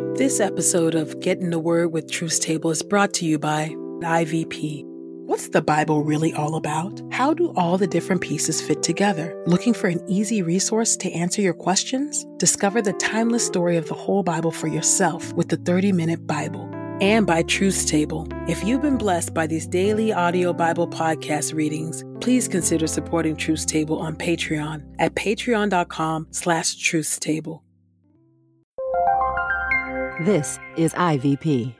This episode of Get in the Word with Truth's Table is brought to you by IVP. What's the Bible really all about? How do all the different pieces fit together? Looking for an easy resource to answer your questions? Discover the timeless story of the whole Bible for yourself with the 30 Minute Bible. And by Truth's Table. If you've been blessed by these daily audio Bible podcast readings, please consider supporting Truth's Table on Patreon at patreon.com slash truthstable. This is IVP.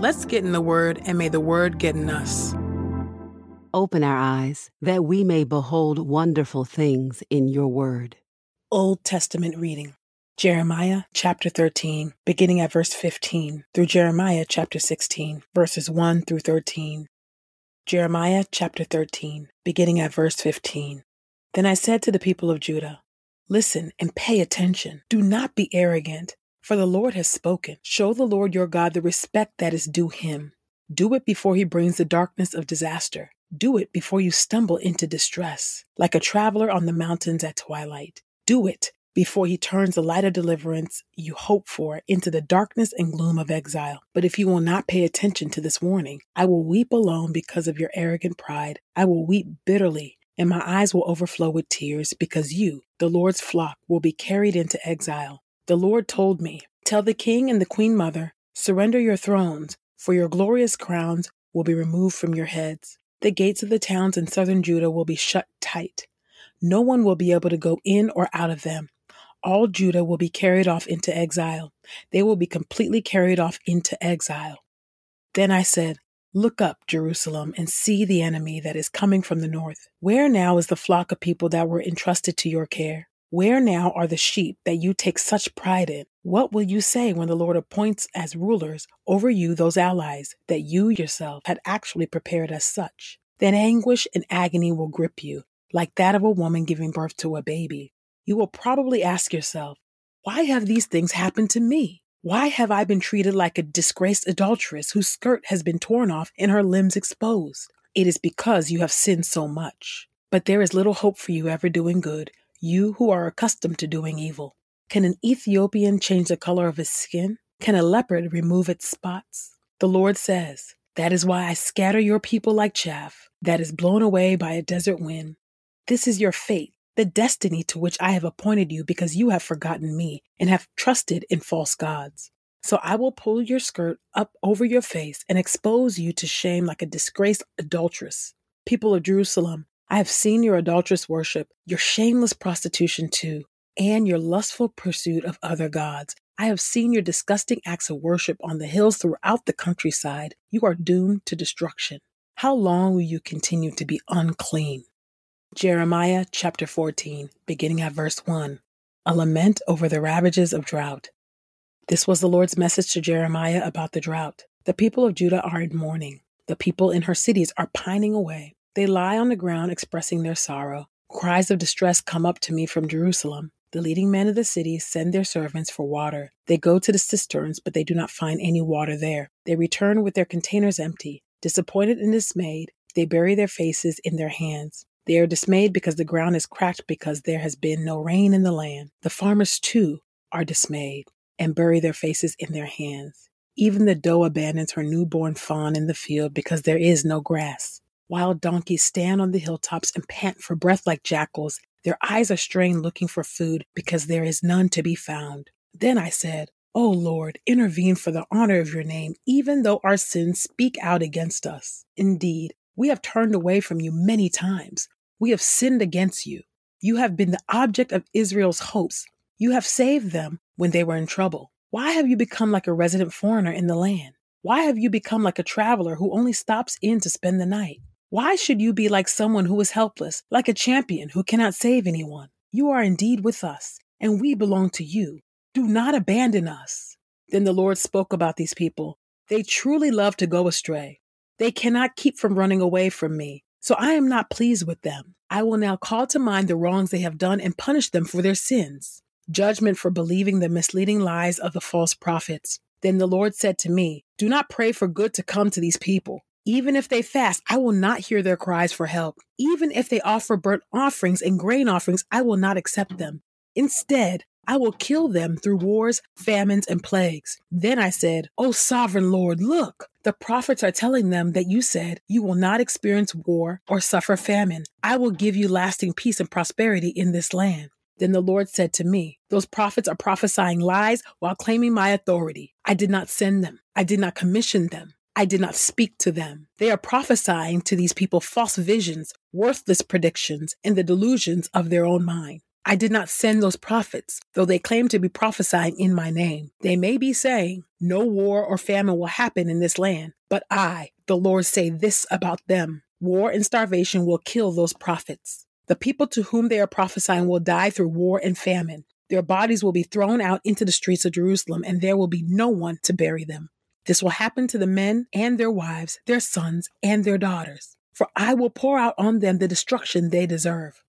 Let's get in the Word, and may the Word get in us. Open our eyes that we may behold wonderful things in your word. Old Testament reading Jeremiah chapter 13, beginning at verse 15, through Jeremiah chapter 16, verses 1 through 13. Jeremiah chapter 13, beginning at verse 15. Then I said to the people of Judah, Listen and pay attention. Do not be arrogant, for the Lord has spoken. Show the Lord your God the respect that is due him. Do it before he brings the darkness of disaster. Do it before you stumble into distress, like a traveler on the mountains at twilight. Do it before he turns the light of deliverance you hope for into the darkness and gloom of exile. But if you will not pay attention to this warning, I will weep alone because of your arrogant pride. I will weep bitterly, and my eyes will overflow with tears because you, the Lord's flock, will be carried into exile. The Lord told me, Tell the king and the queen mother, surrender your thrones, for your glorious crowns will be removed from your heads. The gates of the towns in southern Judah will be shut tight. No one will be able to go in or out of them. All Judah will be carried off into exile. They will be completely carried off into exile. Then I said, Look up, Jerusalem, and see the enemy that is coming from the north. Where now is the flock of people that were entrusted to your care? Where now are the sheep that you take such pride in? What will you say when the Lord appoints as rulers over you those allies that you yourself had actually prepared as such? Then anguish and agony will grip you, like that of a woman giving birth to a baby. You will probably ask yourself, Why have these things happened to me? Why have I been treated like a disgraced adulteress whose skirt has been torn off and her limbs exposed? It is because you have sinned so much. But there is little hope for you ever doing good you who are accustomed to doing evil. Can an Ethiopian change the color of his skin? Can a leopard remove its spots? The Lord says, That is why I scatter your people like chaff that is blown away by a desert wind. This is your fate, the destiny to which I have appointed you because you have forgotten me and have trusted in false gods. So I will pull your skirt up over your face and expose you to shame like a disgraced adulteress. People of Jerusalem, I have seen your adulterous worship, your shameless prostitution too, and your lustful pursuit of other gods. I have seen your disgusting acts of worship on the hills throughout the countryside. You are doomed to destruction. How long will you continue to be unclean? Jeremiah chapter 14, beginning at verse 1. A lament over the ravages of drought. This was the Lord's message to Jeremiah about the drought. The people of Judah are in mourning. The people in her cities are pining away. They lie on the ground expressing their sorrow. Cries of distress come up to me from Jerusalem. The leading men of the city send their servants for water. They go to the cisterns, but they do not find any water there. They return with their containers empty. Disappointed and dismayed, they bury their faces in their hands. They are dismayed because the ground is cracked because there has been no rain in the land. The farmers, too, are dismayed and bury their faces in their hands. Even the doe abandons her newborn fawn in the field because there is no grass. Wild donkeys stand on the hilltops and pant for breath like jackals. Their eyes are strained looking for food because there is none to be found. Then I said, O Lord, intervene for the honor of your name, even though our sins speak out against us. Indeed, we have turned away from you many times. We have sinned against you. You have been the object of Israel's hopes. You have saved them when they were in trouble. Why have you become like a resident foreigner in the land? Why have you become like a traveler who only stops in to spend the night? Why should you be like someone who is helpless, like a champion who cannot save anyone? You are indeed with us, and we belong to you. Do not abandon us. Then the Lord spoke about these people. They truly love to go astray. They cannot keep from running away from me. So I am not pleased with them. I will now call to mind the wrongs they have done and punish them for their sins. Judgment for believing the misleading lies of the false prophets. Then the Lord said to me, Do not pray for good to come to these people. Even if they fast, I will not hear their cries for help. Even if they offer burnt offerings and grain offerings, I will not accept them. Instead, I will kill them through wars, famines, and plagues. Then I said, O sovereign Lord, look, the prophets are telling them that you said you will not experience war or suffer famine. I will give you lasting peace and prosperity in this land. Then the Lord said to me, Those prophets are prophesying lies while claiming my authority. I did not send them, I did not commission them. I did not speak to them. They are prophesying to these people false visions, worthless predictions, and the delusions of their own mind. I did not send those prophets, though they claim to be prophesying in my name. They may be saying, No war or famine will happen in this land, but I, the Lord, say this about them war and starvation will kill those prophets. The people to whom they are prophesying will die through war and famine. Their bodies will be thrown out into the streets of Jerusalem, and there will be no one to bury them. This will happen to the men and their wives, their sons, and their daughters. For I will pour out on them the destruction they deserve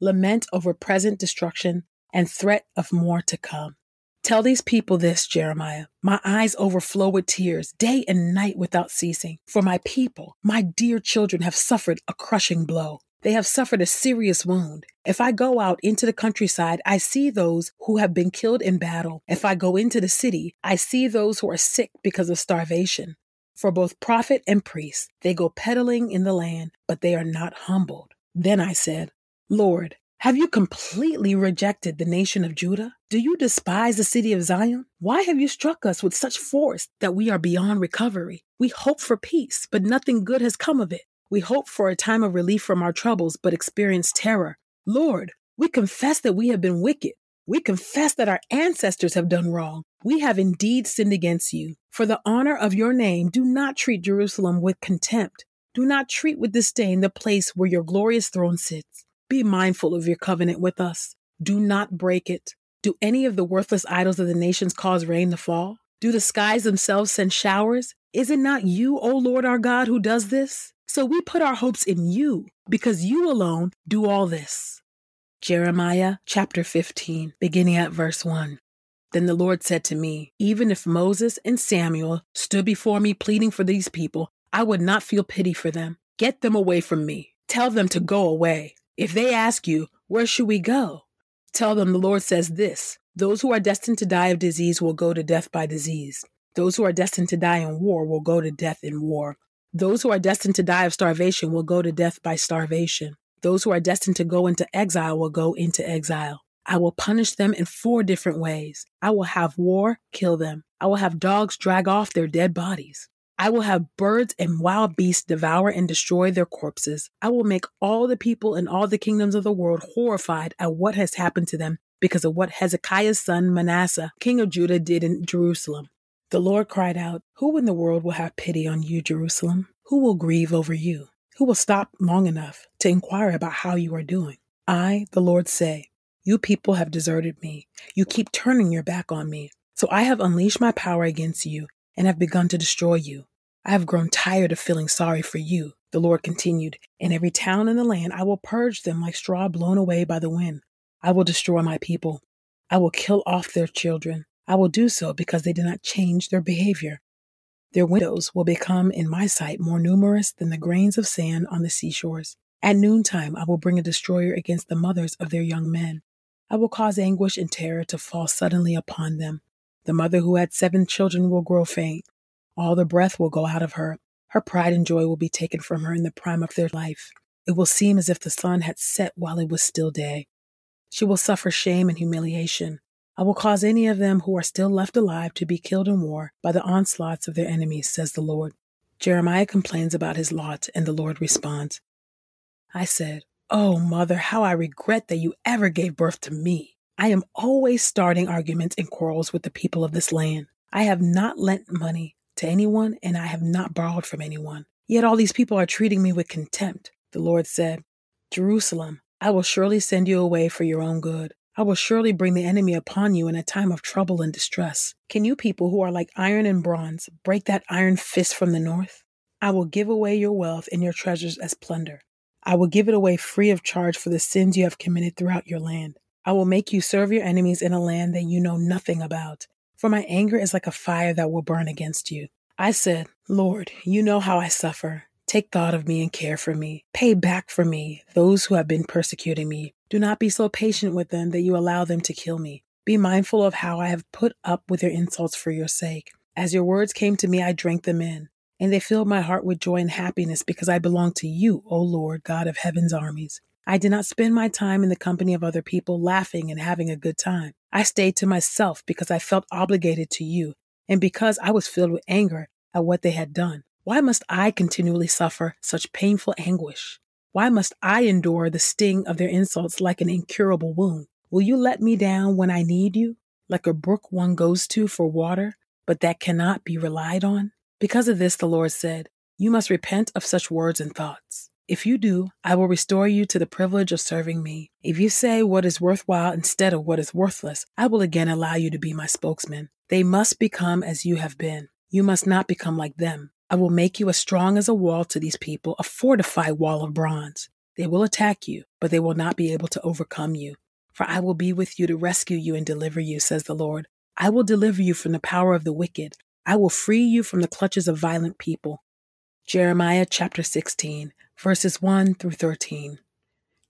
lament over present destruction, and threat of more to come. Tell these people this, Jeremiah. My eyes overflow with tears day and night without ceasing. For my people, my dear children, have suffered a crushing blow. They have suffered a serious wound. If I go out into the countryside, I see those who have been killed in battle. If I go into the city, I see those who are sick because of starvation. For both prophet and priest, they go peddling in the land, but they are not humbled. Then I said, Lord, have you completely rejected the nation of Judah? Do you despise the city of Zion? Why have you struck us with such force that we are beyond recovery? We hope for peace, but nothing good has come of it. We hope for a time of relief from our troubles, but experience terror. Lord, we confess that we have been wicked. We confess that our ancestors have done wrong. We have indeed sinned against you. For the honor of your name, do not treat Jerusalem with contempt. Do not treat with disdain the place where your glorious throne sits. Be mindful of your covenant with us. Do not break it. Do any of the worthless idols of the nations cause rain to fall? Do the skies themselves send showers? Is it not you, O Lord our God, who does this? So we put our hopes in you, because you alone do all this. Jeremiah chapter 15, beginning at verse 1. Then the Lord said to me, Even if Moses and Samuel stood before me pleading for these people, I would not feel pity for them. Get them away from me. Tell them to go away. If they ask you, Where should we go? Tell them the Lord says this Those who are destined to die of disease will go to death by disease. Those who are destined to die in war will go to death in war. Those who are destined to die of starvation will go to death by starvation. Those who are destined to go into exile will go into exile. I will punish them in four different ways. I will have war kill them. I will have dogs drag off their dead bodies. I will have birds and wild beasts devour and destroy their corpses. I will make all the people in all the kingdoms of the world horrified at what has happened to them because of what Hezekiah's son Manasseh, king of Judah, did in Jerusalem. The Lord cried out, Who in the world will have pity on you, Jerusalem? Who will grieve over you? Who will stop long enough to inquire about how you are doing? I, the Lord, say, You people have deserted me. You keep turning your back on me. So I have unleashed my power against you and have begun to destroy you. I have grown tired of feeling sorry for you, the Lord continued. In every town in the land, I will purge them like straw blown away by the wind. I will destroy my people. I will kill off their children. I will do so because they did not change their behavior. Their widows will become, in my sight, more numerous than the grains of sand on the seashores. At noontime, I will bring a destroyer against the mothers of their young men. I will cause anguish and terror to fall suddenly upon them. The mother who had seven children will grow faint. All the breath will go out of her. Her pride and joy will be taken from her in the prime of their life. It will seem as if the sun had set while it was still day. She will suffer shame and humiliation. I will cause any of them who are still left alive to be killed in war by the onslaughts of their enemies, says the Lord. Jeremiah complains about his lot, and the Lord responds I said, Oh, mother, how I regret that you ever gave birth to me. I am always starting arguments and quarrels with the people of this land. I have not lent money to anyone, and I have not borrowed from anyone. Yet all these people are treating me with contempt. The Lord said, Jerusalem, I will surely send you away for your own good. I will surely bring the enemy upon you in a time of trouble and distress. Can you people who are like iron and bronze break that iron fist from the north? I will give away your wealth and your treasures as plunder. I will give it away free of charge for the sins you have committed throughout your land. I will make you serve your enemies in a land that you know nothing about, for my anger is like a fire that will burn against you. I said, Lord, you know how I suffer. Take thought of me and care for me. Pay back for me those who have been persecuting me. Do not be so patient with them that you allow them to kill me. Be mindful of how I have put up with their insults for your sake. As your words came to me, I drank them in, and they filled my heart with joy and happiness because I belong to you, O Lord, God of heaven's armies. I did not spend my time in the company of other people laughing and having a good time. I stayed to myself because I felt obligated to you and because I was filled with anger at what they had done. Why must I continually suffer such painful anguish? Why must I endure the sting of their insults like an incurable wound? Will you let me down when I need you, like a brook one goes to for water, but that cannot be relied on? Because of this, the Lord said, You must repent of such words and thoughts. If you do, I will restore you to the privilege of serving me. If you say what is worthwhile instead of what is worthless, I will again allow you to be my spokesman. They must become as you have been. You must not become like them. I will make you as strong as a wall to these people, a fortified wall of bronze. They will attack you, but they will not be able to overcome you. For I will be with you to rescue you and deliver you, says the Lord. I will deliver you from the power of the wicked. I will free you from the clutches of violent people. Jeremiah chapter 16, verses 1 through 13.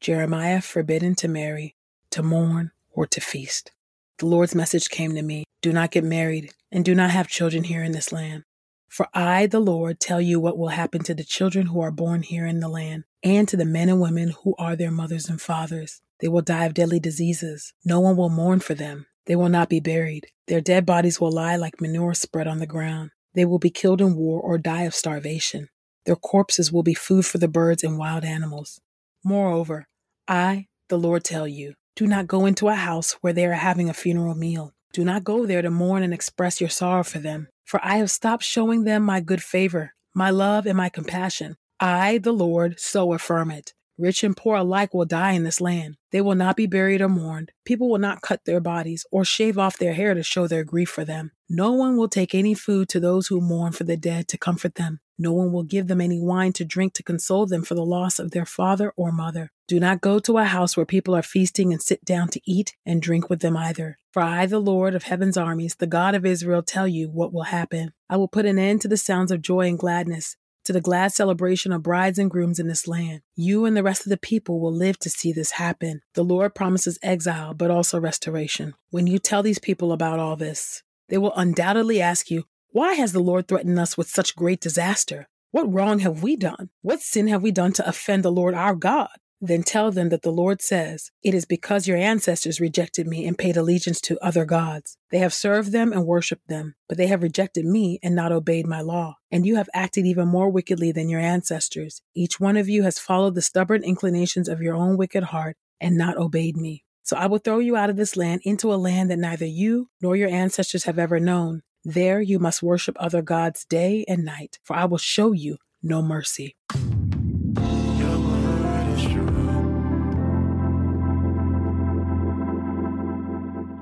Jeremiah forbidden to marry, to mourn, or to feast. The Lord's message came to me Do not get married, and do not have children here in this land. For I, the Lord, tell you what will happen to the children who are born here in the land, and to the men and women who are their mothers and fathers. They will die of deadly diseases. No one will mourn for them. They will not be buried. Their dead bodies will lie like manure spread on the ground. They will be killed in war or die of starvation. Their corpses will be food for the birds and wild animals. Moreover, I, the Lord, tell you do not go into a house where they are having a funeral meal. Do not go there to mourn and express your sorrow for them, for I have stopped showing them my good favor, my love, and my compassion. I, the Lord, so affirm it. Rich and poor alike will die in this land. They will not be buried or mourned. People will not cut their bodies or shave off their hair to show their grief for them. No one will take any food to those who mourn for the dead to comfort them. No one will give them any wine to drink to console them for the loss of their father or mother. Do not go to a house where people are feasting and sit down to eat and drink with them either. For I, the Lord of heaven's armies, the God of Israel, tell you what will happen. I will put an end to the sounds of joy and gladness, to the glad celebration of brides and grooms in this land. You and the rest of the people will live to see this happen. The Lord promises exile, but also restoration. When you tell these people about all this, they will undoubtedly ask you, why has the Lord threatened us with such great disaster? What wrong have we done? What sin have we done to offend the Lord our God? Then tell them that the Lord says, It is because your ancestors rejected me and paid allegiance to other gods. They have served them and worshiped them, but they have rejected me and not obeyed my law. And you have acted even more wickedly than your ancestors. Each one of you has followed the stubborn inclinations of your own wicked heart and not obeyed me. So I will throw you out of this land into a land that neither you nor your ancestors have ever known there you must worship other gods day and night, for I will show you no mercy.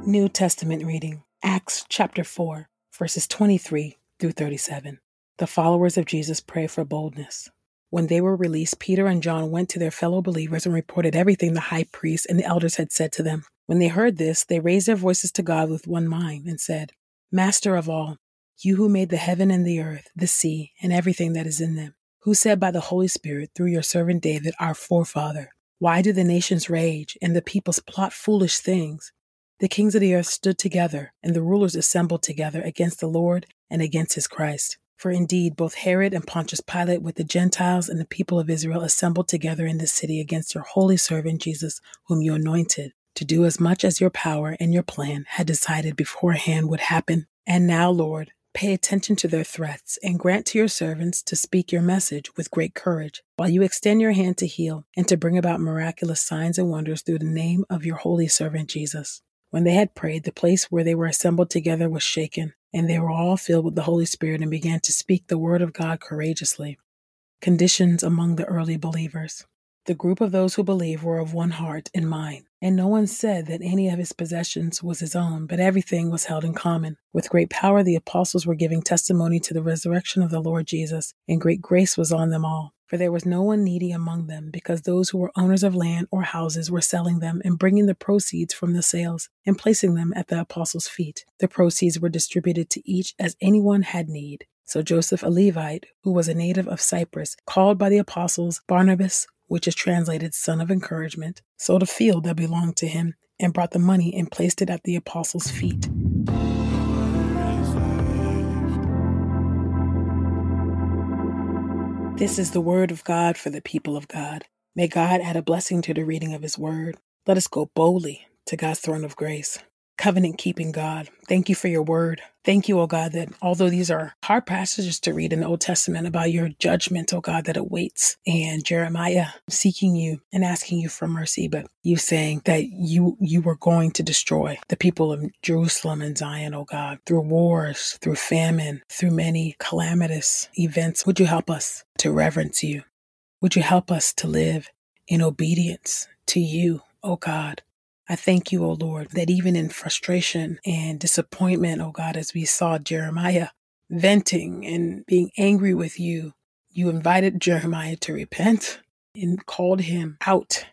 New Testament reading Acts chapter 4, verses 23 through 37. The followers of Jesus pray for boldness. When they were released, Peter and John went to their fellow believers and reported everything the high priest and the elders had said to them. When they heard this, they raised their voices to God with one mind and said, Master of all, you who made the heaven and the earth, the sea, and everything that is in them, who said by the Holy Spirit through your servant David, our forefather, Why do the nations rage and the peoples plot foolish things? The kings of the earth stood together, and the rulers assembled together against the Lord and against his Christ. For indeed, both Herod and Pontius Pilate, with the Gentiles and the people of Israel, assembled together in this city against your holy servant Jesus, whom you anointed, to do as much as your power and your plan had decided beforehand would happen. And now, Lord, pay attention to their threats and grant to your servants to speak your message with great courage, while you extend your hand to heal and to bring about miraculous signs and wonders through the name of your holy servant Jesus. When they had prayed, the place where they were assembled together was shaken and they were all filled with the Holy Spirit and began to speak the word of God courageously. Conditions among the early believers. The group of those who believed were of one heart and mind, and no one said that any of his possessions was his own, but everything was held in common. With great power, the apostles were giving testimony to the resurrection of the Lord Jesus, and great grace was on them all. For there was no one needy among them, because those who were owners of land or houses were selling them and bringing the proceeds from the sales and placing them at the apostles' feet. The proceeds were distributed to each as anyone had need. So Joseph, a Levite, who was a native of Cyprus, called by the apostles Barnabas, which is translated son of encouragement, sold a field that belonged to him and brought the money and placed it at the apostles' feet. This is the word of God for the people of God. May God add a blessing to the reading of his word. Let us go boldly to God's throne of grace covenant keeping God. Thank you for your word. Thank you, oh God, that although these are hard passages to read in the Old Testament about your judgment, oh God, that awaits, and Jeremiah seeking you and asking you for mercy, but you saying that you you were going to destroy the people of Jerusalem and Zion, oh God, through wars, through famine, through many calamitous events. Would you help us to reverence you? Would you help us to live in obedience to you, oh God? I thank you, O Lord, that even in frustration and disappointment, O God, as we saw Jeremiah venting and being angry with you, you invited Jeremiah to repent and called him out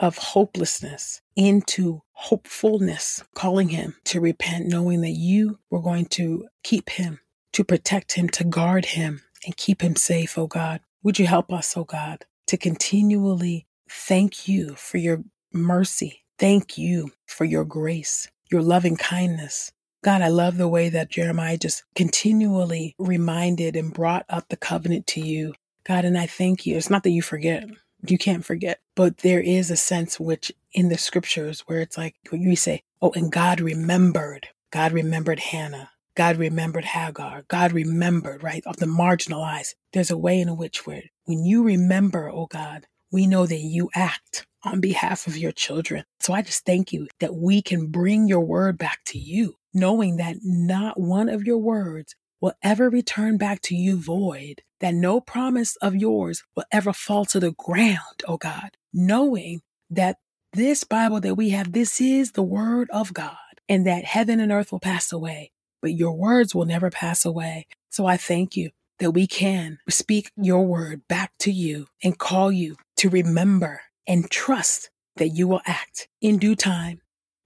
of hopelessness into hopefulness, calling him to repent, knowing that you were going to keep him, to protect him, to guard him, and keep him safe, O God. Would you help us, O God, to continually thank you for your mercy Thank you for your grace, your loving kindness. God, I love the way that Jeremiah just continually reminded and brought up the covenant to you. God, and I thank you. It's not that you forget, you can't forget, but there is a sense which in the scriptures where it's like you say, Oh, and God remembered. God remembered Hannah. God remembered Hagar. God remembered, right, of the marginalized. There's a way in which when you remember, oh God, we know that you act on behalf of your children. So I just thank you that we can bring your word back to you, knowing that not one of your words will ever return back to you void, that no promise of yours will ever fall to the ground, oh God, knowing that this Bible that we have, this is the word of God, and that heaven and earth will pass away, but your words will never pass away. So I thank you that we can speak your word back to you and call you to remember and trust that you will act in due time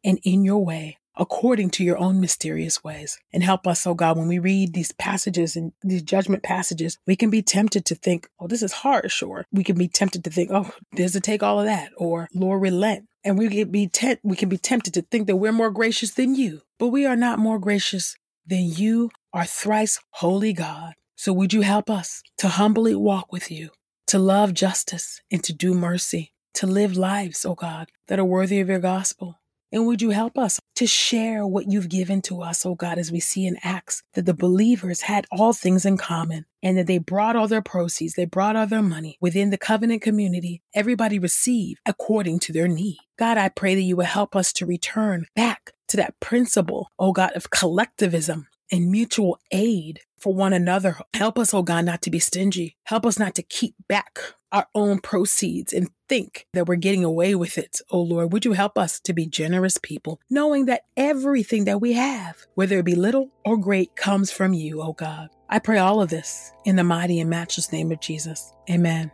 and in your way according to your own mysterious ways. And help us, oh God, when we read these passages and these judgment passages, we can be tempted to think, oh, this is harsh, sure. We can be tempted to think, oh, there's to take all of that, or Lord, relent. And we can be te- we can be tempted to think that we're more gracious than you, but we are not more gracious than you are thrice holy God. So would you help us to humbly walk with you, to love justice and to do mercy, to live lives, oh God, that are worthy of your gospel. And would you help us to share what you've given to us, oh God, as we see in Acts that the believers had all things in common and that they brought all their proceeds, they brought all their money within the covenant community. Everybody received according to their need. God, I pray that you will help us to return back to that principle, oh God, of collectivism and mutual aid for one another. Help us, oh God, not to be stingy. Help us not to keep back our own proceeds and think that we're getting away with it. Oh Lord, would you help us to be generous people, knowing that everything that we have, whether it be little or great, comes from you, oh God. I pray all of this in the mighty and matchless name of Jesus. Amen.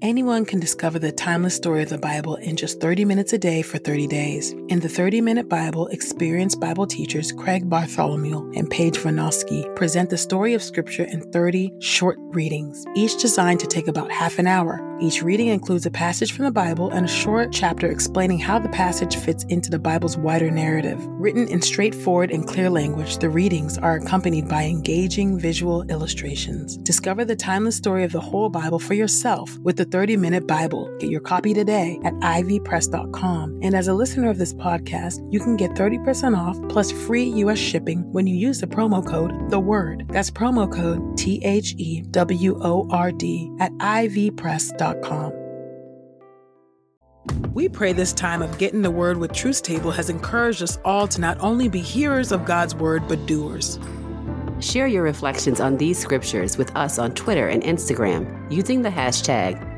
Anyone can discover the timeless story of the Bible in just 30 minutes a day for 30 days. In the 30 Minute Bible, experienced Bible teachers Craig Bartholomew and Paige Vanosky present the story of Scripture in 30 short readings, each designed to take about half an hour. Each reading includes a passage from the Bible and a short chapter explaining how the passage fits into the Bible's wider narrative. Written in straightforward and clear language, the readings are accompanied by engaging visual illustrations. Discover the timeless story of the whole Bible for yourself with the 30 Minute Bible. Get your copy today at ivpress.com. And as a listener of this podcast, you can get 30% off plus free U.S. shipping when you use the promo code The Word. That's promo code T H E W O R D at ivpress.com. We pray this time of getting the word with Truth's Table has encouraged us all to not only be hearers of God's word, but doers. Share your reflections on these scriptures with us on Twitter and Instagram using the hashtag